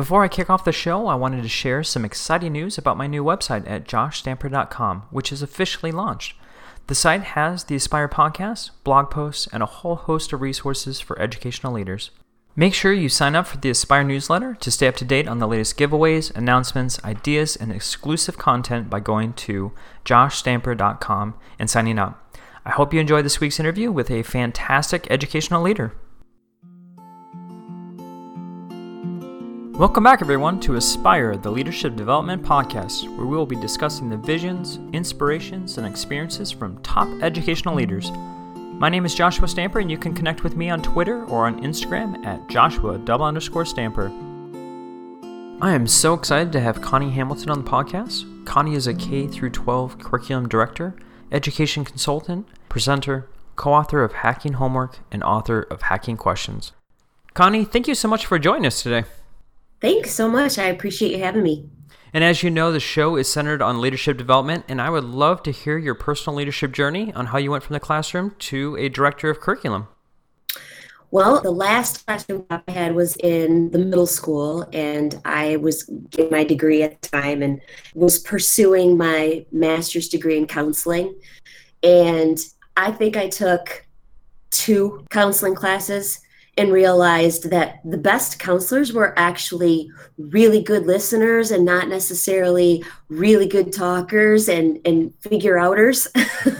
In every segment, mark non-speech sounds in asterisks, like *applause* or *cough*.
Before I kick off the show, I wanted to share some exciting news about my new website at joshstamper.com, which is officially launched. The site has the Aspire podcast, blog posts, and a whole host of resources for educational leaders. Make sure you sign up for the Aspire newsletter to stay up to date on the latest giveaways, announcements, ideas, and exclusive content by going to joshstamper.com and signing up. I hope you enjoy this week's interview with a fantastic educational leader. Welcome back, everyone, to Aspire, the Leadership Development Podcast, where we will be discussing the visions, inspirations, and experiences from top educational leaders. My name is Joshua Stamper, and you can connect with me on Twitter or on Instagram at Joshua double underscore Stamper. I am so excited to have Connie Hamilton on the podcast. Connie is a K through 12 curriculum director, education consultant, presenter, co-author of Hacking Homework, and author of Hacking Questions. Connie, thank you so much for joining us today. Thanks so much. I appreciate you having me. And as you know, the show is centered on leadership development, and I would love to hear your personal leadership journey on how you went from the classroom to a director of curriculum. Well, the last classroom job I had was in the middle school, and I was getting my degree at the time and was pursuing my master's degree in counseling. And I think I took two counseling classes and realized that the best counselors were actually really good listeners and not necessarily really good talkers and, and figure outers.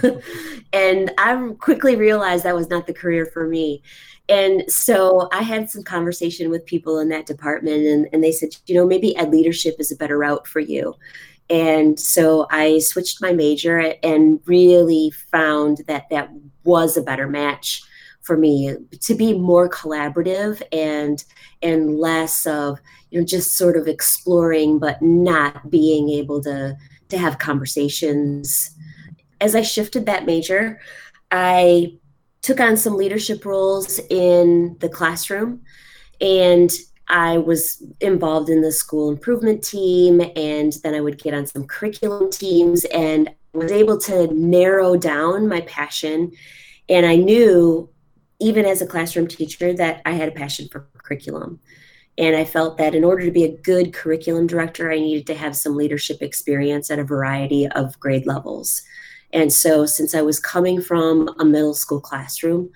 *laughs* and I quickly realized that was not the career for me. And so I had some conversation with people in that department, and, and they said, you know, maybe ed leadership is a better route for you. And so I switched my major and really found that that was a better match for me to be more collaborative and and less of you know just sort of exploring but not being able to to have conversations as i shifted that major i took on some leadership roles in the classroom and I was involved in the school improvement team, and then I would get on some curriculum teams and was able to narrow down my passion. And I knew even as a classroom teacher, that I had a passion for curriculum. And I felt that in order to be a good curriculum director, I needed to have some leadership experience at a variety of grade levels. And so, since I was coming from a middle school classroom,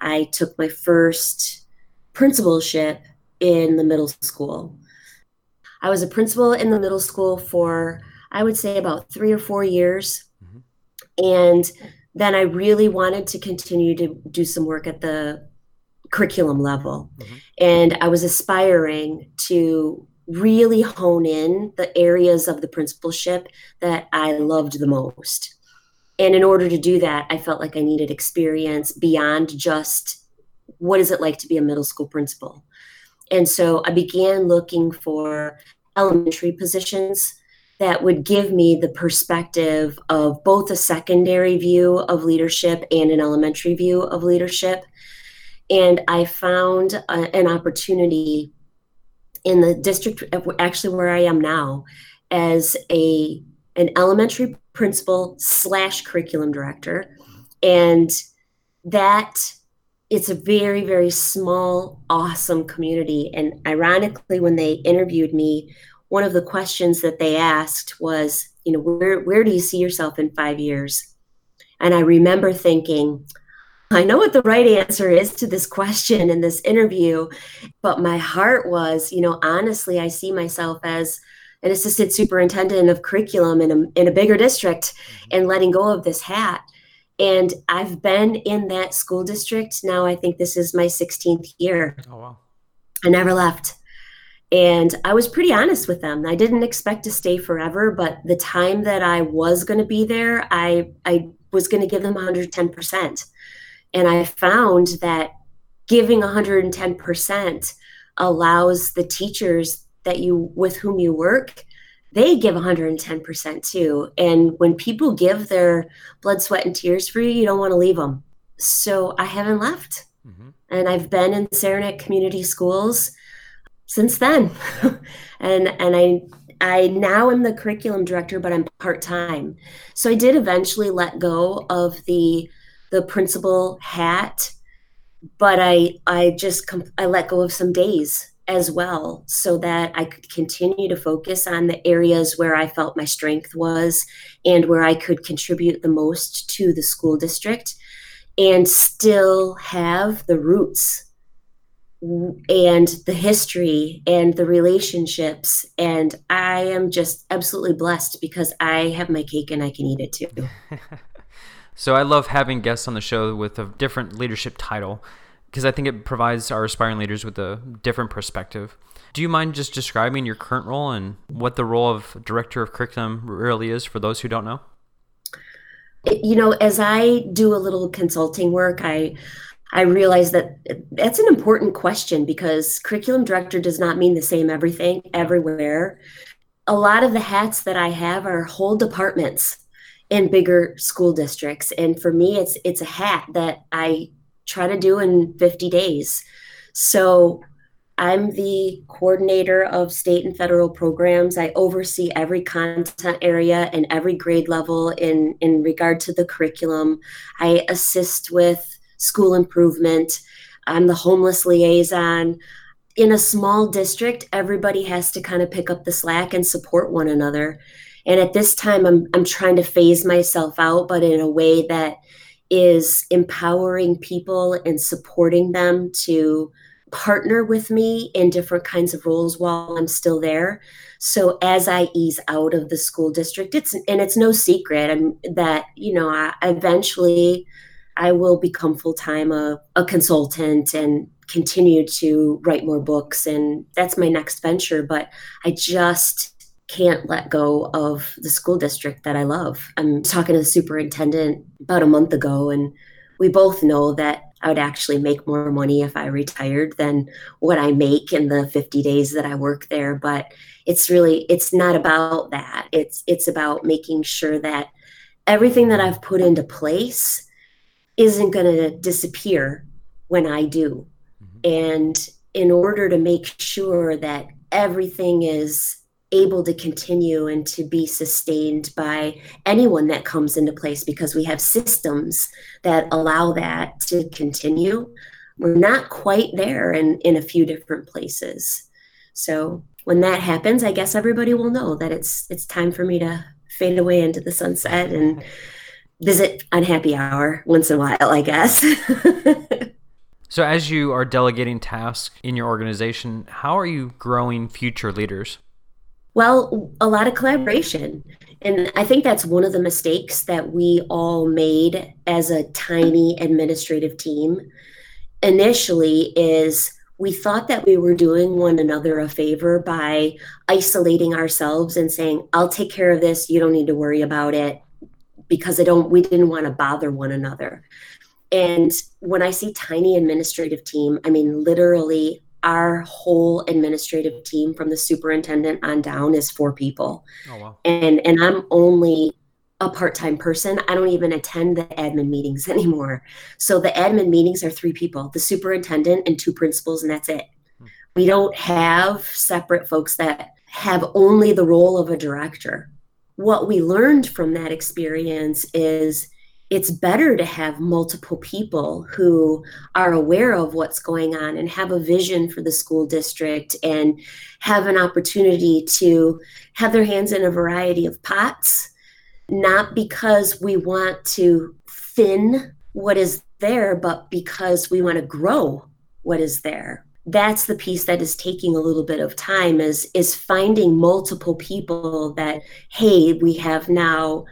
I took my first principalship in the middle school. I was a principal in the middle school for, I would say, about three or four years. Mm-hmm. And then I really wanted to continue to do some work at the curriculum level. Mm-hmm. And I was aspiring to really hone in the areas of the principalship that I loved the most. And in order to do that, I felt like I needed experience beyond just what is it like to be a middle school principal. And so I began looking for elementary positions that would give me the perspective of both a secondary view of leadership and an elementary view of leadership. And I found a, an opportunity in the district, actually where I am now, as a an elementary principal slash curriculum director, and that it's a very very small awesome community and ironically when they interviewed me one of the questions that they asked was, you know, where where do you see yourself in 5 years? And I remember thinking, I know what the right answer is to this question in this interview, but my heart was, you know, honestly, I see myself as an assistant superintendent of curriculum in a, in a bigger district mm-hmm. and letting go of this hat. And I've been in that school district now, I think this is my 16th year. Oh, wow. I never left. And I was pretty honest with them. I didn't expect to stay forever, but the time that I was going to be there, I, I was going to give them 110%. And I found that giving 110% allows the teachers that you with whom you work they give 110% too and when people give their blood sweat and tears for you you don't want to leave them so i haven't left mm-hmm. and i've been in saranac community schools since then. *laughs* and and I I now am the curriculum director, but I'm part time. So I did eventually let go of the the principal hat, but I I just I let go of some days as well so that I could continue to focus on the areas where I felt my strength was and where I could contribute the most to the school district and still have the roots and the history and the relationships. And I am just absolutely blessed because I have my cake and I can eat it too. *laughs* so I love having guests on the show with a different leadership title because I think it provides our aspiring leaders with a different perspective. Do you mind just describing your current role and what the role of director of curriculum really is for those who don't know? You know, as I do a little consulting work, I I realize that that's an important question because curriculum director does not mean the same everything everywhere. A lot of the hats that I have are whole departments in bigger school districts and for me it's it's a hat that I try to do in 50 days. So I'm the coordinator of state and federal programs. I oversee every content area and every grade level in, in regard to the curriculum. I assist with school improvement. I'm the homeless liaison. In a small district, everybody has to kind of pick up the slack and support one another. And at this time, I'm, I'm trying to phase myself out, but in a way that is empowering people and supporting them to partner with me in different kinds of roles while I'm still there. So as I ease out of the school district, it's and it's no secret I'm, that you know I, eventually I will become full time a, a consultant and continue to write more books. And that's my next venture. But I just can't let go of the school district that I love. I'm talking to the superintendent about a month ago, and we both know that I would actually make more money if I retired than what I make in the 50 days that I work there. But it's really it's not about that. It's it's about making sure that everything that I've put into place isn't going to disappear when I do. Mm-hmm. And in order to make sure that everything is able to continue and to be sustained by anyone that comes into place because we have systems that allow that to continue. We're not quite there in, in a few different places. So when that happens, I guess everybody will know that it's it's time for me to fade away into the sunset and *laughs* visit unhappy hour once in a while, I guess. *laughs* so, as you are delegating tasks in your organization, how are you growing future leaders? Well, a lot of collaboration. And I think that's one of the mistakes that we all made as a tiny administrative team initially is we thought that we were doing one another a favor by isolating ourselves and saying, I'll take care of this. You don't need to worry about it because I don't we didn't want to bother one another. And when I see tiny administrative team, I mean literally our whole administrative team from the superintendent on down is four people. Oh, wow. And and I'm only a part-time person. I don't even attend the admin meetings *laughs* anymore. So the admin meetings are three people, the superintendent and two principals and that's it. Hmm. We don't have separate folks that have only the role of a director what we learned from that experience is it's better to have multiple people who are aware of what's going on and have a vision for the school district and have an opportunity to have their hands in a variety of pots, not because we want to thin what is there, but because we want to grow what is there that's the piece that is taking a little bit of time is is finding multiple people that hey we have now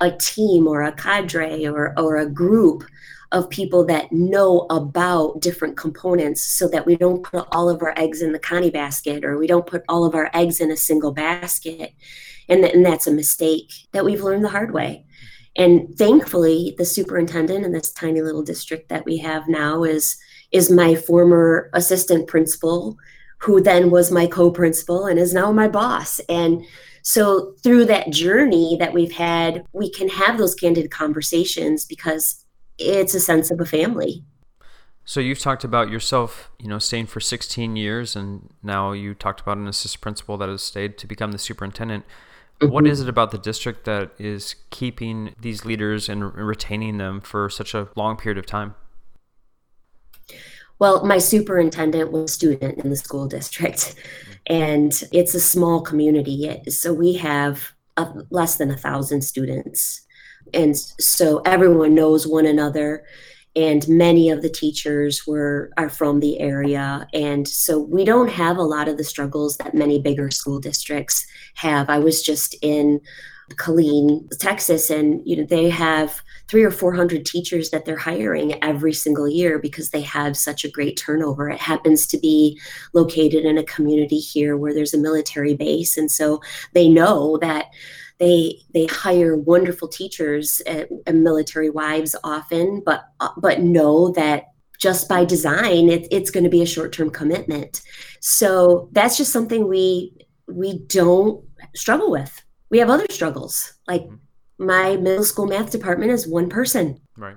a team or a cadre or or a group of people that know about different components so that we don't put all of our eggs in the Connie basket or we don't put all of our eggs in a single basket. And, th- and that's a mistake that we've learned the hard way. And thankfully the superintendent in this tiny little district that we have now is is my former assistant principal, who then was my co principal and is now my boss. And so through that journey that we've had, we can have those candid conversations because it's a sense of a family. So you've talked about yourself, you know, staying for 16 years, and now you talked about an assistant principal that has stayed to become the superintendent. Mm-hmm. What is it about the district that is keeping these leaders and retaining them for such a long period of time? Well, my superintendent was a student in the school district, and it's a small community. So we have a, less than a thousand students. And so everyone knows one another and many of the teachers were are from the area and so we don't have a lot of the struggles that many bigger school districts have i was just in Killeen, Texas, and you know they have three or four hundred teachers that they're hiring every single year because they have such a great turnover. It happens to be located in a community here where there's a military base, and so they know that they they hire wonderful teachers uh, and, military wives often, but uh, but know that just by design it, it's going to be a short-term commitment. So that's just something we we don't struggle with. We have other struggles like mm-hmm. my middle school math department is one person. Right.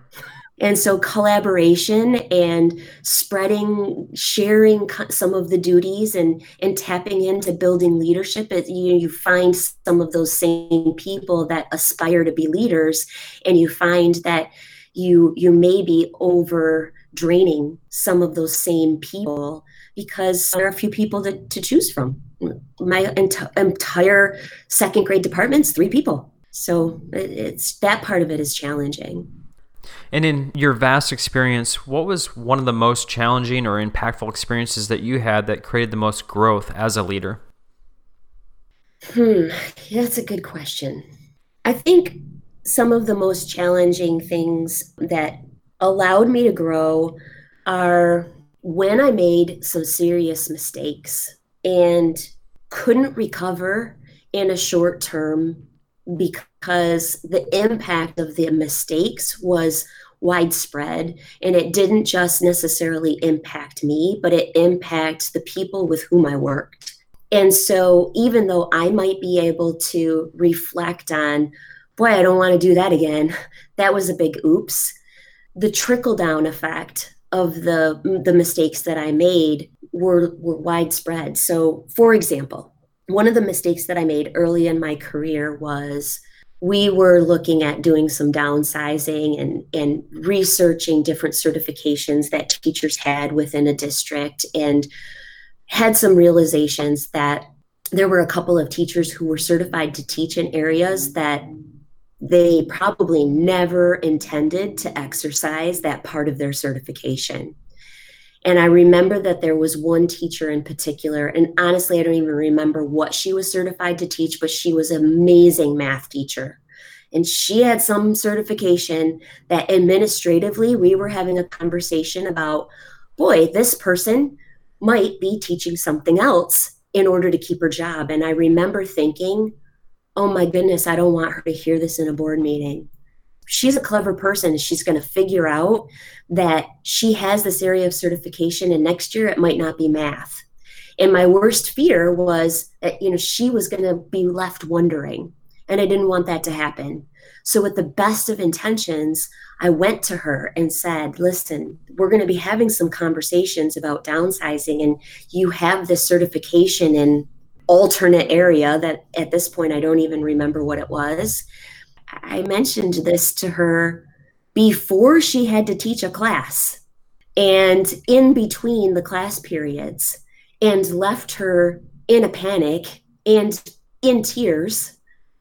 And so collaboration and spreading, sharing some of the duties and and tapping into building leadership. It, you you find some of those same people that aspire to be leaders, and you find that you you may be over draining some of those same people because there are a few people to, to choose from. My ent- entire second grade department's three people. So it's that part of it is challenging. And in your vast experience, what was one of the most challenging or impactful experiences that you had that created the most growth as a leader? Hmm, that's a good question. I think some of the most challenging things that allowed me to grow are when I made some serious mistakes and couldn't recover in a short term because the impact of the mistakes was widespread and it didn't just necessarily impact me but it impacted the people with whom i worked. And so even though i might be able to reflect on boy i don't want to do that again *laughs* that was a big oops. The trickle down effect of the the mistakes that i made were were widespread. So for example one of the mistakes that I made early in my career was we were looking at doing some downsizing and, and researching different certifications that teachers had within a district and had some realizations that there were a couple of teachers who were certified to teach in areas that they probably never intended to exercise that part of their certification. And I remember that there was one teacher in particular, and honestly, I don't even remember what she was certified to teach, but she was an amazing math teacher. And she had some certification that administratively we were having a conversation about boy, this person might be teaching something else in order to keep her job. And I remember thinking, oh my goodness, I don't want her to hear this in a board meeting she's a clever person. She's going to figure out that she has this area of certification, and next year it might not be math. And my worst fear was that you know she was going to be left wondering, and I didn't want that to happen. So, with the best of intentions, I went to her and said, Listen, we're going to be having some conversations about downsizing, and you have this certification in alternate area that at this point I don't even remember what it was. I mentioned this to her before she had to teach a class and in between the class periods and left her in a panic and in tears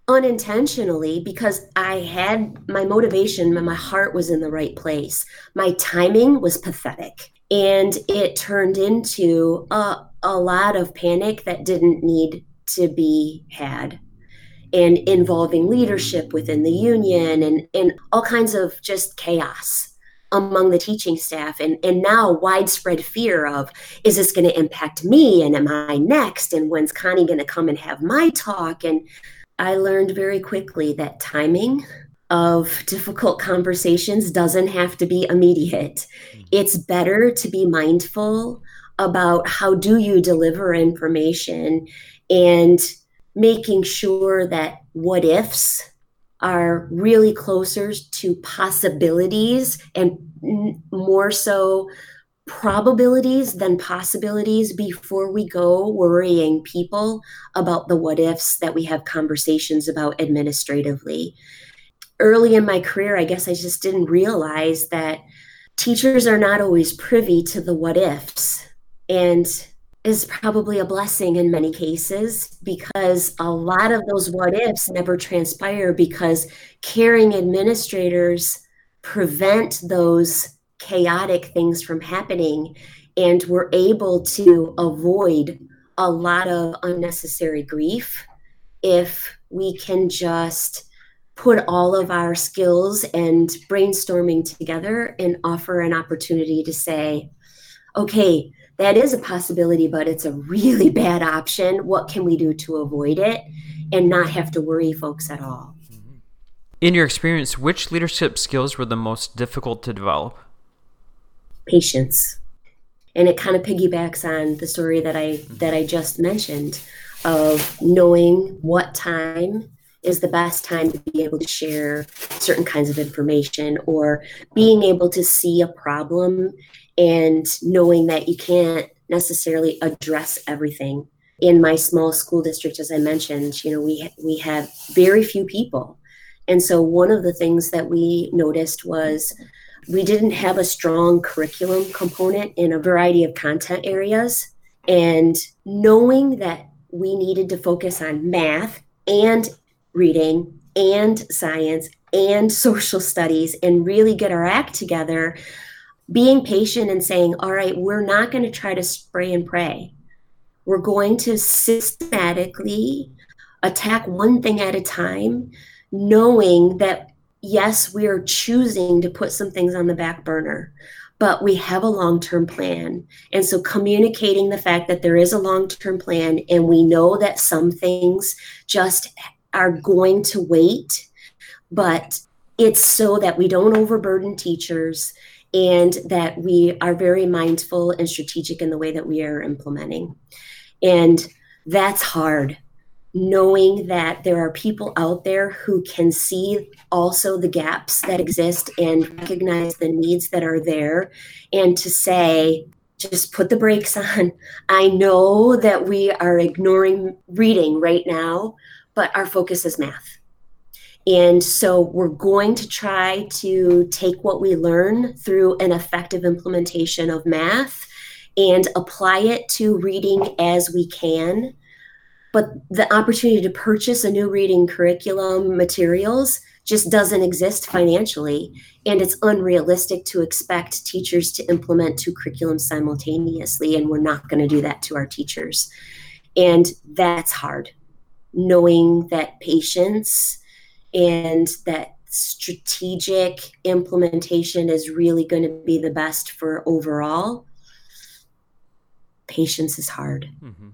unintentionally because I had my motivation, my heart was in the right place. My timing was pathetic. And it turned into a, a lot of panic that didn't need to be had. And involving leadership within the union and, and all kinds of just chaos among the teaching staff. And, and now widespread fear of is this going to impact me? And am i next? And when's connie going to come and have my talk? And i learned very quickly that timing of difficult conversations doesn't have to be immediate mm-hmm. it's better to be mindful about how do you deliver information and making sure that what ifs are really closer to possibilities and more so probabilities than possibilities before we go worrying people about the what ifs that we have conversations about administratively. Early in my career, I guess I just didn't realize that teachers are not always privy to the what ifs and is probably a blessing in many cases because a lot of those what ifs never transpire because caring administrators prevent those chaotic things from happening and we're able to avoid a lot of unnecessary grief if we can just put all of our skills and brainstorming together and offer an opportunity to say, okay, that is a possibility, but it's a really *laughs* bad option. What can we do to avoid it and not have to worry folks at all? Mm-hmm. In your experience, which leadership skills were the most difficult to develop? Patience. And it kind of piggybacks on the story that I that I just mentioned of knowing what time is the best time to be able to share certain kinds of information or being able to see a problem and knowing that you can't necessarily address everything. In my small school district as i mentioned you know we we have very few people. And so one of the things that we noticed was we didn't have a strong curriculum component in a variety of content areas. And knowing that we needed to focus on math and reading and science and social studies and really get our act together, being patient and saying, all right, we're not going to try to spray and pray. We're going to systematically attack one thing at a time, knowing that, yes, we are choosing to put some things on the back burner but we have a long term plan. And so communicating the fact that there is a long term plan and we know that some things just are going to wait, but it's so that we don't overburden teachers and that we are very mindful and strategic in the way that we are implementing. And that's hard, knowing that there are people out there who can see also the gaps that exist and recognize the needs that are there, and to say, just put the brakes *laughs* on. I know that we are ignoring reading right now, but our focus is math. And so we're going to try to take what we learn through an effective implementation of math and apply it to reading as we can. But the opportunity to purchase a new reading curriculum materials just doesn't exist financially. And it's unrealistic to expect teachers to implement two curriculums simultaneously. And we're not going to do that to our teachers. And that's hard knowing that patience and that strategic implementation is really going to be the best for overall patience is hard mm-hmm.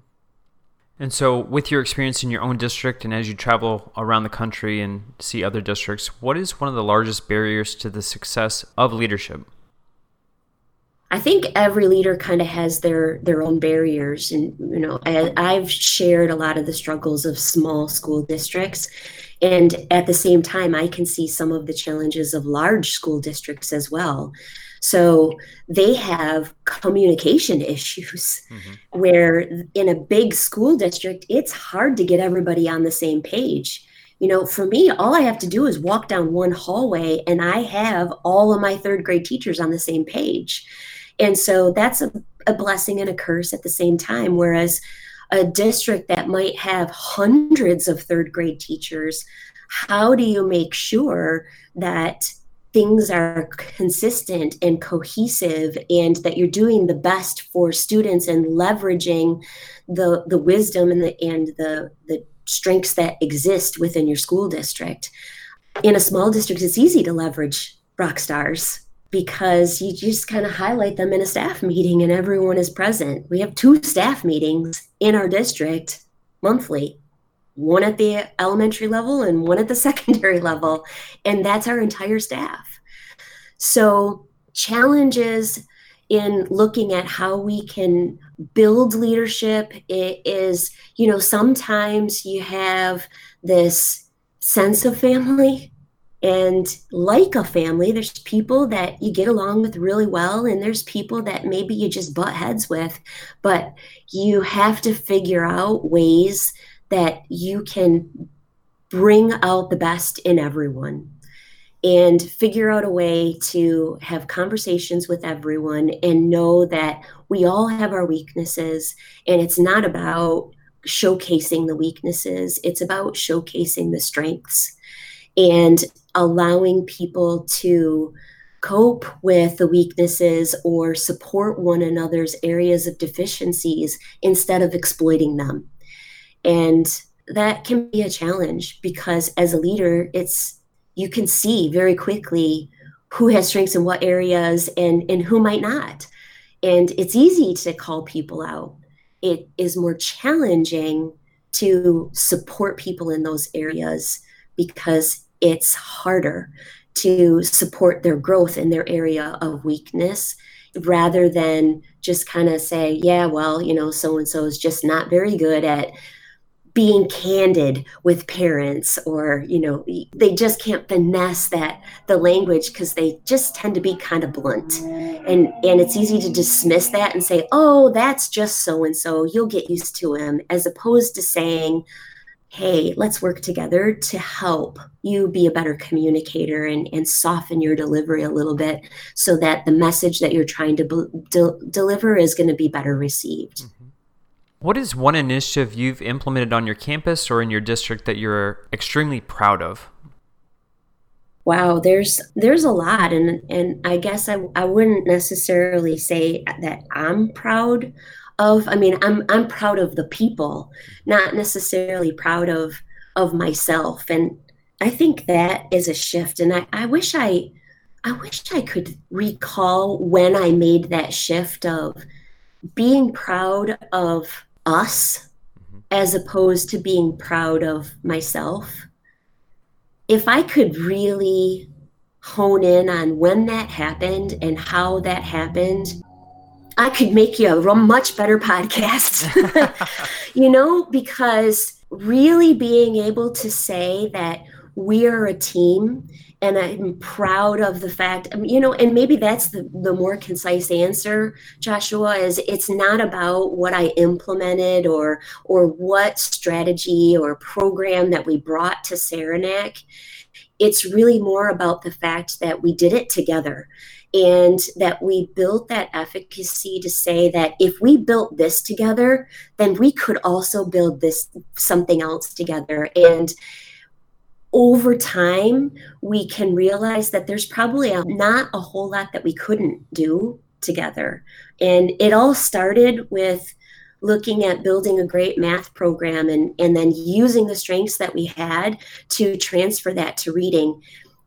and so with your experience in your own district and as you travel around the country and see other districts what is one of the largest barriers to the success of leadership I think every leader kind of has their their own barriers, and you know, I, I've shared a lot of the struggles of small school districts, and at the same time, I can see some of the challenges of large school districts as well. So they have communication issues mm-hmm. where in a big school district, it's hard to get everybody on the same page. You know, for me, all I have to do is walk down one hallway and I have all of my third grade teachers on the same page. And so that's a, a blessing and a curse at the same time. Whereas a district that might have hundreds of third grade teachers, how do you make sure that things are consistent and cohesive and that you're doing the best for students and leveraging the the wisdom and the and the the strengths that exist within your school district in a small district it's easy to leverage rock stars because you just kind of highlight them in a staff meeting and everyone is present. We have two staff meetings in our district monthly one at the elementary level and one at the *laughs* secondary level, and that's our entire staff. So, challenges in looking at how we can build leadership is, you know, sometimes you have this sense of family and like a family, there's people that you get along with really well, and there's people that maybe you just butt heads with. But you have to figure out ways that you can bring out the best in everyone. and figure out a way to have conversations with everyone and know that we all have our weaknesses and it's not about showcasing the weaknesses it's about showcasing the strengths and allowing people to cope with the weaknesses or support one another's areas of deficiencies instead of exploiting them. And that can be a challenge because as a leader it's you can see very quickly who has strengths in what areas and and who might not. And it's easy to call people out. It is more challenging to support people in those areas because it's harder to support their growth in their area of weakness rather than just kind of say yeah well you know so and so is just not very good at being candid with parents or you know they just can't finesse that the language because they just tend to be kind of blunt. And and it's easy to dismiss that and say oh that's just so and so you'll get used to him as opposed to saying hey let's work together to help you be a better communicator and, and soften your delivery a little bit so that the message that you're trying to be- deliver is going to be better received mm-hmm. What is one initiative you've implemented on your campus or in your district that you're extremely proud of? Wow, there's there's a lot and and I guess I, I wouldn't necessarily say that I'm proud of I mean I'm I'm proud of the people, not necessarily proud of of myself. And I think that is a shift. And I, I wish I I wish I could recall when I made that shift of being proud of us mm-hmm. as opposed to being proud of myself. If I could really hone in on when that happened and how that happened, I could make you a much better podcast. *laughs* you know, because really being able to say that we are a team and I'm proud of the fact, um, you know, and maybe that's the, the more concise answer, Joshua, is it's not about what I implemented or or what strategy or program that we brought to Saranac. It's really more about the fact that we did it together and that we built that efficacy to say that if we built this together, then we could also build this something else together. And over time, we can realize that there's probably a, not a whole lot that we couldn't do together. And it all started with looking at building a great math program and, and then using the strengths that we had to transfer that to reading.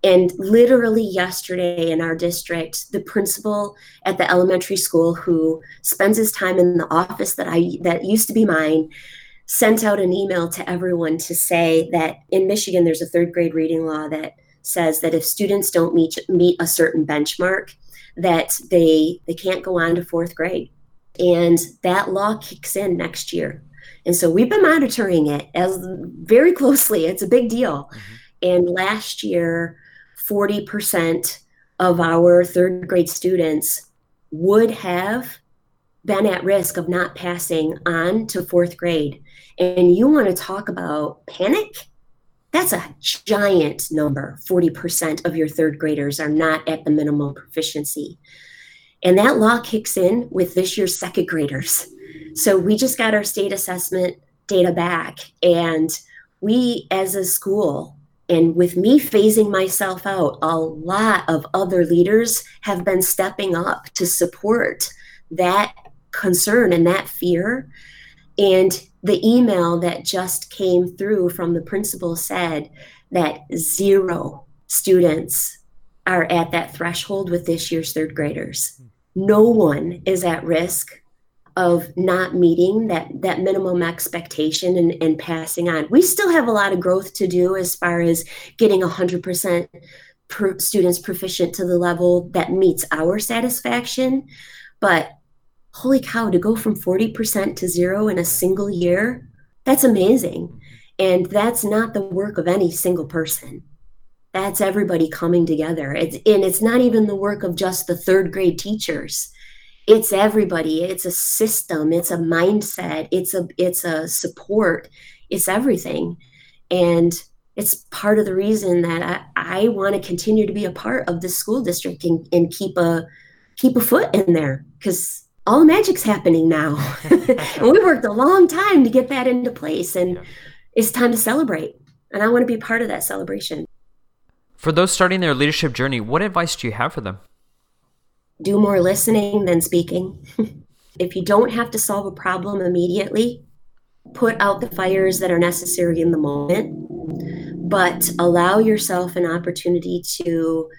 And literally yesterday in our district, the principal at the elementary school who spends his time in the office that I that used to be mine sent out an email to everyone to say that in Michigan, there's a third grade reading law that says that if students don't meet meet a certain benchmark, that they they can't go on to fourth grade, and that law kicks in next year. And so we've been monitoring it as very closely. It's a big deal. Mm-hmm. And last year, 40% of our third grade students would have been at risk of not passing on to fourth grade and you want to talk about panic, that's a giant number. 40% of your third graders are not at the minimum proficiency. And that law kicks in with this year's second graders. So we just got our state assessment data back. And we, as a school, and with me phasing myself out, a lot of other leaders have been stepping up to support that concern and that fear. And the email that just came through from the principal said that zero students are at that threshold with this year's third graders. Hmm. No one is at risk of not meeting that that minimum expectation and, and passing on. We still have a lot of growth to do as far as getting 100% per students proficient to the level that meets our satisfaction. But holy cow, to go from 40% to zero in a single year, that's amazing. And that's not the work of any single person. That's everybody coming together. It's, and it's not even the work of just the third grade teachers. It's everybody. It's a system. It's a mindset. It's a it's a support. It's everything. And it's part of the reason that I, I want to continue to be a part of the school district and, and keep a keep a foot in there because all the magic's happening now. *laughs* and we worked a long time to get that into place and yeah. it's time to celebrate. And I want to be part of that celebration. For those starting their leadership journey, what advice do you have for them? Do more listening than speaking. *laughs* if you don't have to solve a problem immediately, put out the fires that are necessary in the moment, but allow yourself an opportunity to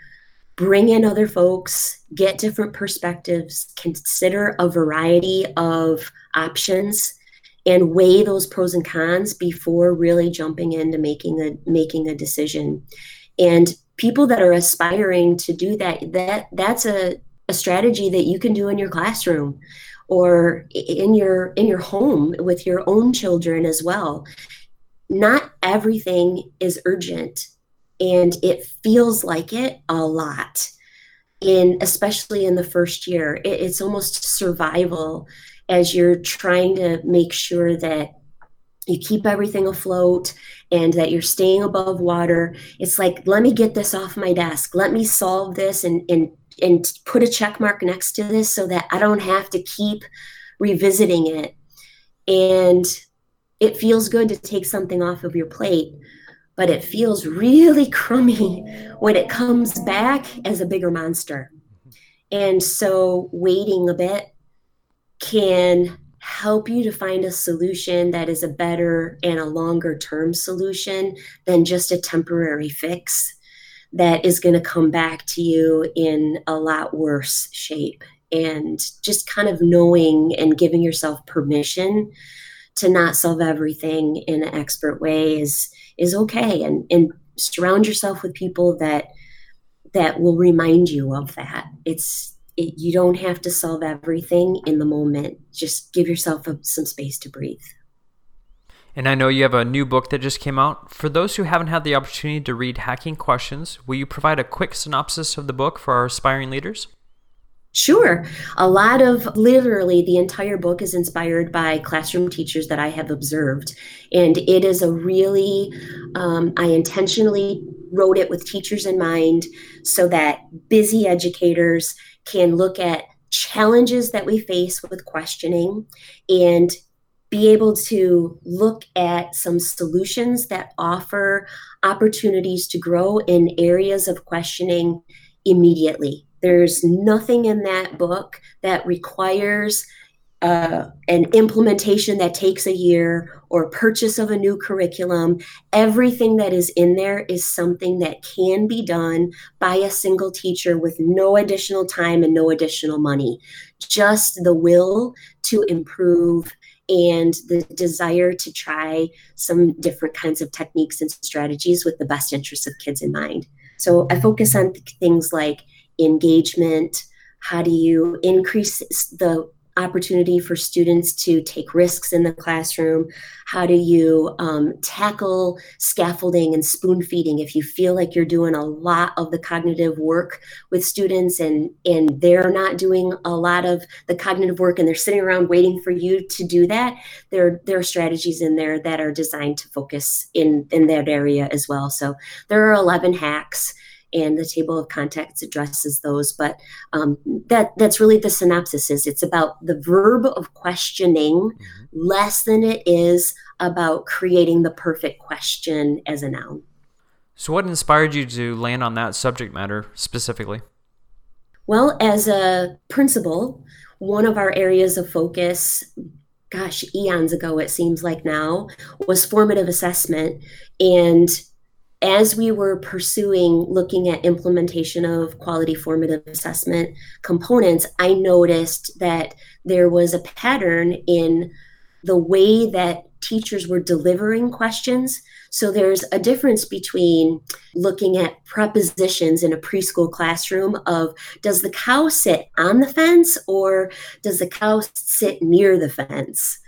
bring in other folks, get different perspectives, consider a variety of options and weigh those pros and cons before really jumping into making a making a decision. And people that are aspiring to do that that that's a, a strategy that you can do in your classroom or in your in your home with your own children as well. Not everything is urgent and it feels like it a lot in especially in the first year. It, it's almost survival as you're trying to make sure that you keep everything afloat and that you're staying above water. It's like let me get this off my desk. Let me solve this and and and put a check mark next to this so that I don't have to keep revisiting it. And it feels good to take something off of your plate, but it feels really *laughs* crummy when it comes back as a bigger monster. And so waiting a bit can help you to find a solution that is a better and a longer term solution than just a temporary fix that is going to come back to you in a lot worse shape. And just kind of knowing and giving yourself permission to not solve everything in an expert way is is okay. And and surround yourself with people that that will remind you of that. It's it, you don't have to solve everything in the moment. Just give yourself a, some space to breathe. And I know you have a new book that just came out. For those who haven't had the opportunity to read Hacking Questions, will you provide a quick synopsis of the book for our aspiring leaders? Sure. A lot of literally the entire book is inspired by classroom teachers that I have observed. And it is a really, um, I intentionally wrote it with teachers in mind so that busy educators can look at challenges that we face with questioning and be able to look at some solutions that offer opportunities to grow in areas of questioning immediately. There's nothing in that book that requires uh, an implementation that takes a year or purchase of a new curriculum. Everything that is in there is something that can be done by a single teacher with no additional time and no additional money. Just the will to improve and the desire to try some different kinds of techniques and strategies with the best interests of kids in mind. So I focus on things like engagement. How do you increase the opportunity for students to take risks in the classroom? How do you um, tackle scaffolding and spoon feeding if you feel like you're doing a lot of the cognitive work with students and, and they're not doing a lot of the cognitive work and they're sitting around waiting for you to do that? There, there are strategies in there that are designed to focus in, in that area as well. So there are 11 hacks and the table of contents addresses those. But um, that that's really the synopsis is it's about the verb of questioning mm-hmm. less than it is about creating the perfect question as a noun. So, what inspired you to land on that subject matter specifically? Well, as a principal, one of our areas of focus gosh, eons ago, it seems like now, was formative assessment. And as we were pursuing looking at implementation of quality formative assessment components, I noticed that there was a pattern in the way that teachers were delivering questions. So there's a difference between looking at prepositions in a preschool classroom of does the cow sit on the fence or does the cow sit near the fence?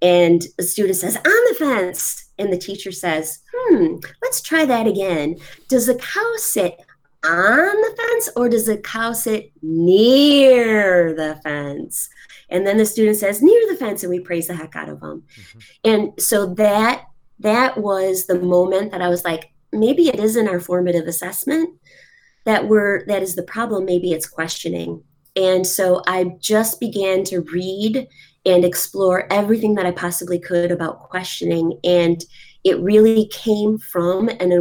And a student says, on the fence. And the teacher says, hmm, let's try that again. Does the cow sit on the fence or does the cow sit near the fence? And then the student says, near the fence, and we praise the heck out of them. Mm-hmm. And so that that was the moment that I was like, maybe it isn't our formative assessment that we're that is the problem maybe it's questioning and so i just began to read and explore everything that i possibly could about questioning and it really came from an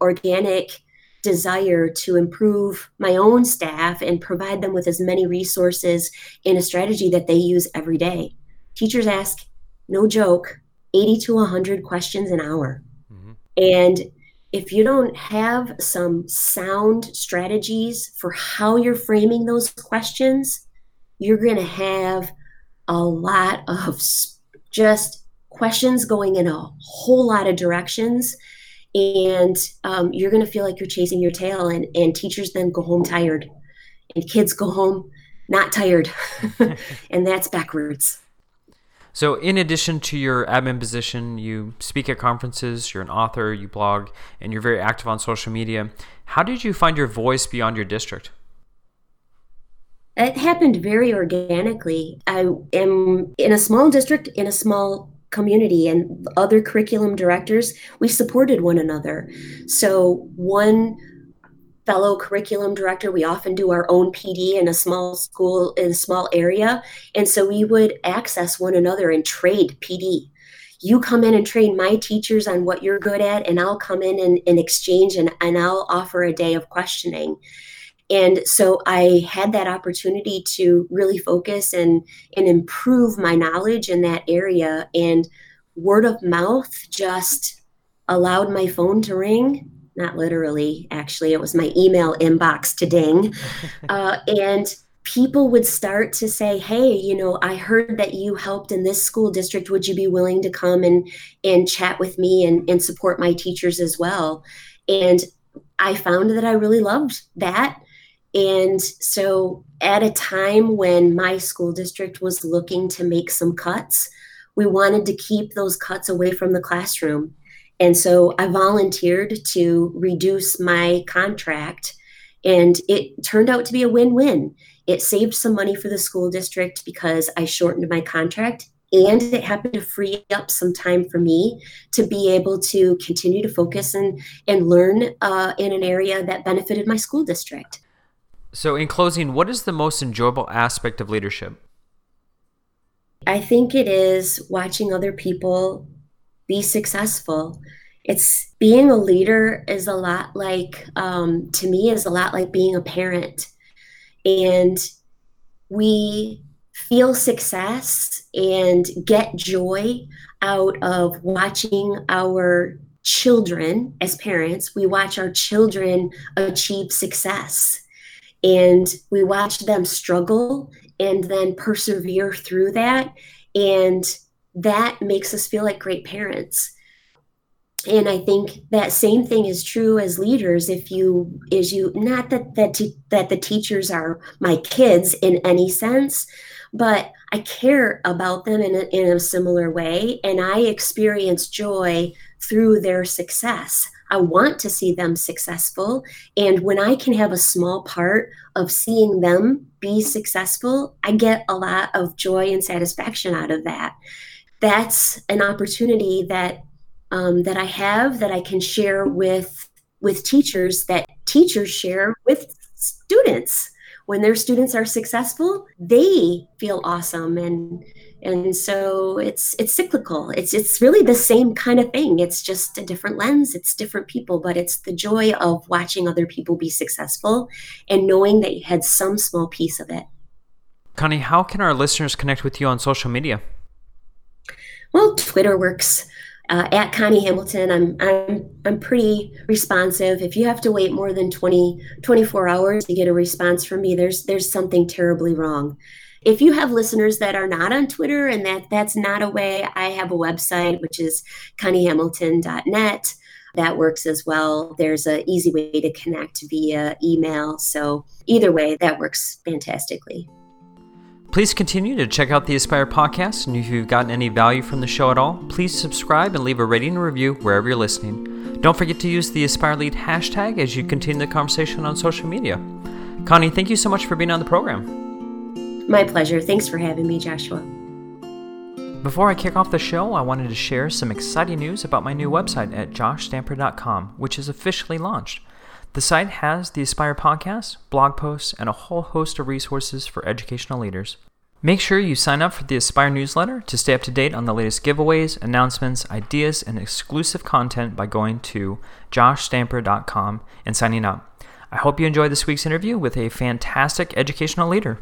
organic desire to improve my own staff and provide them with as many resources in a strategy that they use every day. Teachers ask, no joke, 80 to 100 questions an hour. Mm-hmm. And if you don't have some sound strategies for how you're framing those questions, you're going to have a lot of just questions going in a whole lot of directions. And um, you're going to feel like you're chasing your tail and, and teachers then go home tired and kids go home not tired. *laughs* And that's backwards. So in addition to your admin position you speak at conferences you're an author you blog and you're very active on social media. How did you find your voice beyond your district it happened very organically i am in a small district in a small community and other curriculum directors, we supported one another. So, one fellow curriculum director, we often do our own PD in a small school, in a small area. And so we would access one another and trade PD. You come in and train my teachers on what you're good at, and I'll come in and, and exchange and, and I'll offer a day of questioning and so i had that opportunity to really focus and and improve my knowledge in that area. And word of mouth just allowed my phone to ring. Not literally actually it was my email inbox to ding. *laughs* Uh, and people would start to say hey you know i heard that you helped in this school district. Would you be willing to come and and chat with me and, and support my teachers as well? And i found that i really loved that and so, at a time when my school district was looking to make some cuts, we wanted to keep those cuts away from the classroom. And so, I volunteered to reduce my contract, and it turned out to be a win win. It saved some money for the school district because I shortened my contract and it happened to free up some time for me to be able to continue to focus and and learn uh, in an area that benefited my school district. So, in closing, what is the most enjoyable aspect of leadership? I think it is watching other people be successful. It's being a leader is a lot like, um, to me, is a lot like being a parent. And we feel success and get joy out of watching our children as parents. We watch our children achieve success and we watch them struggle and then persevere through that. And that makes us feel like great parents. And i think that same thing is true as leaders. If you is you not that that that the teachers are my kids in any sense but i care about them in a, in a similar way. And i experience joy through their success I want to see them successful. And when I can have a small part of seeing them be successful, I get a lot of joy and satisfaction out of that. That's an opportunity that um, that I have that I can share with with teachers that teachers share with students. When their students are successful, they feel awesome and and so it's it's cyclical it's it's really the same kind of thing it's just a different lens it's different people but it's the joy of watching other people be successful and knowing that you had some small piece of it connie how can our listeners connect with you on social media well twitter works uh, at Connie Hamilton. I'm, I'm, I'm pretty responsive. If you have to wait more than 20, 24 hours to get a response from me, there's, there's something terribly wrong. If you have listeners that are not on Twitter and that that's not a way, I have a website which is conniehamilton.net. That works as well. There's an easy way to connect via email. So either way, that works fantastically. Please continue to check out the Aspire podcast, and if you've gotten any value from the show at all, please subscribe and leave a rating and review wherever you're listening. Don't forget to use the Aspire Lead hashtag as you continue the conversation on social media. Connie, thank you so much for being on the program. My pleasure. Thanks for having me, Joshua. Before I kick off the show, I wanted to share some exciting news about my new website at joshstamper.com, which is officially launched. The site has the Aspire podcast, blog posts, and a whole host of resources for educational leaders. Make sure you sign up for the Aspire newsletter to stay up to date on the latest giveaways, announcements, ideas, and exclusive content by going to joshstamper.com and signing up. I hope you enjoyed this week's interview with a fantastic educational leader.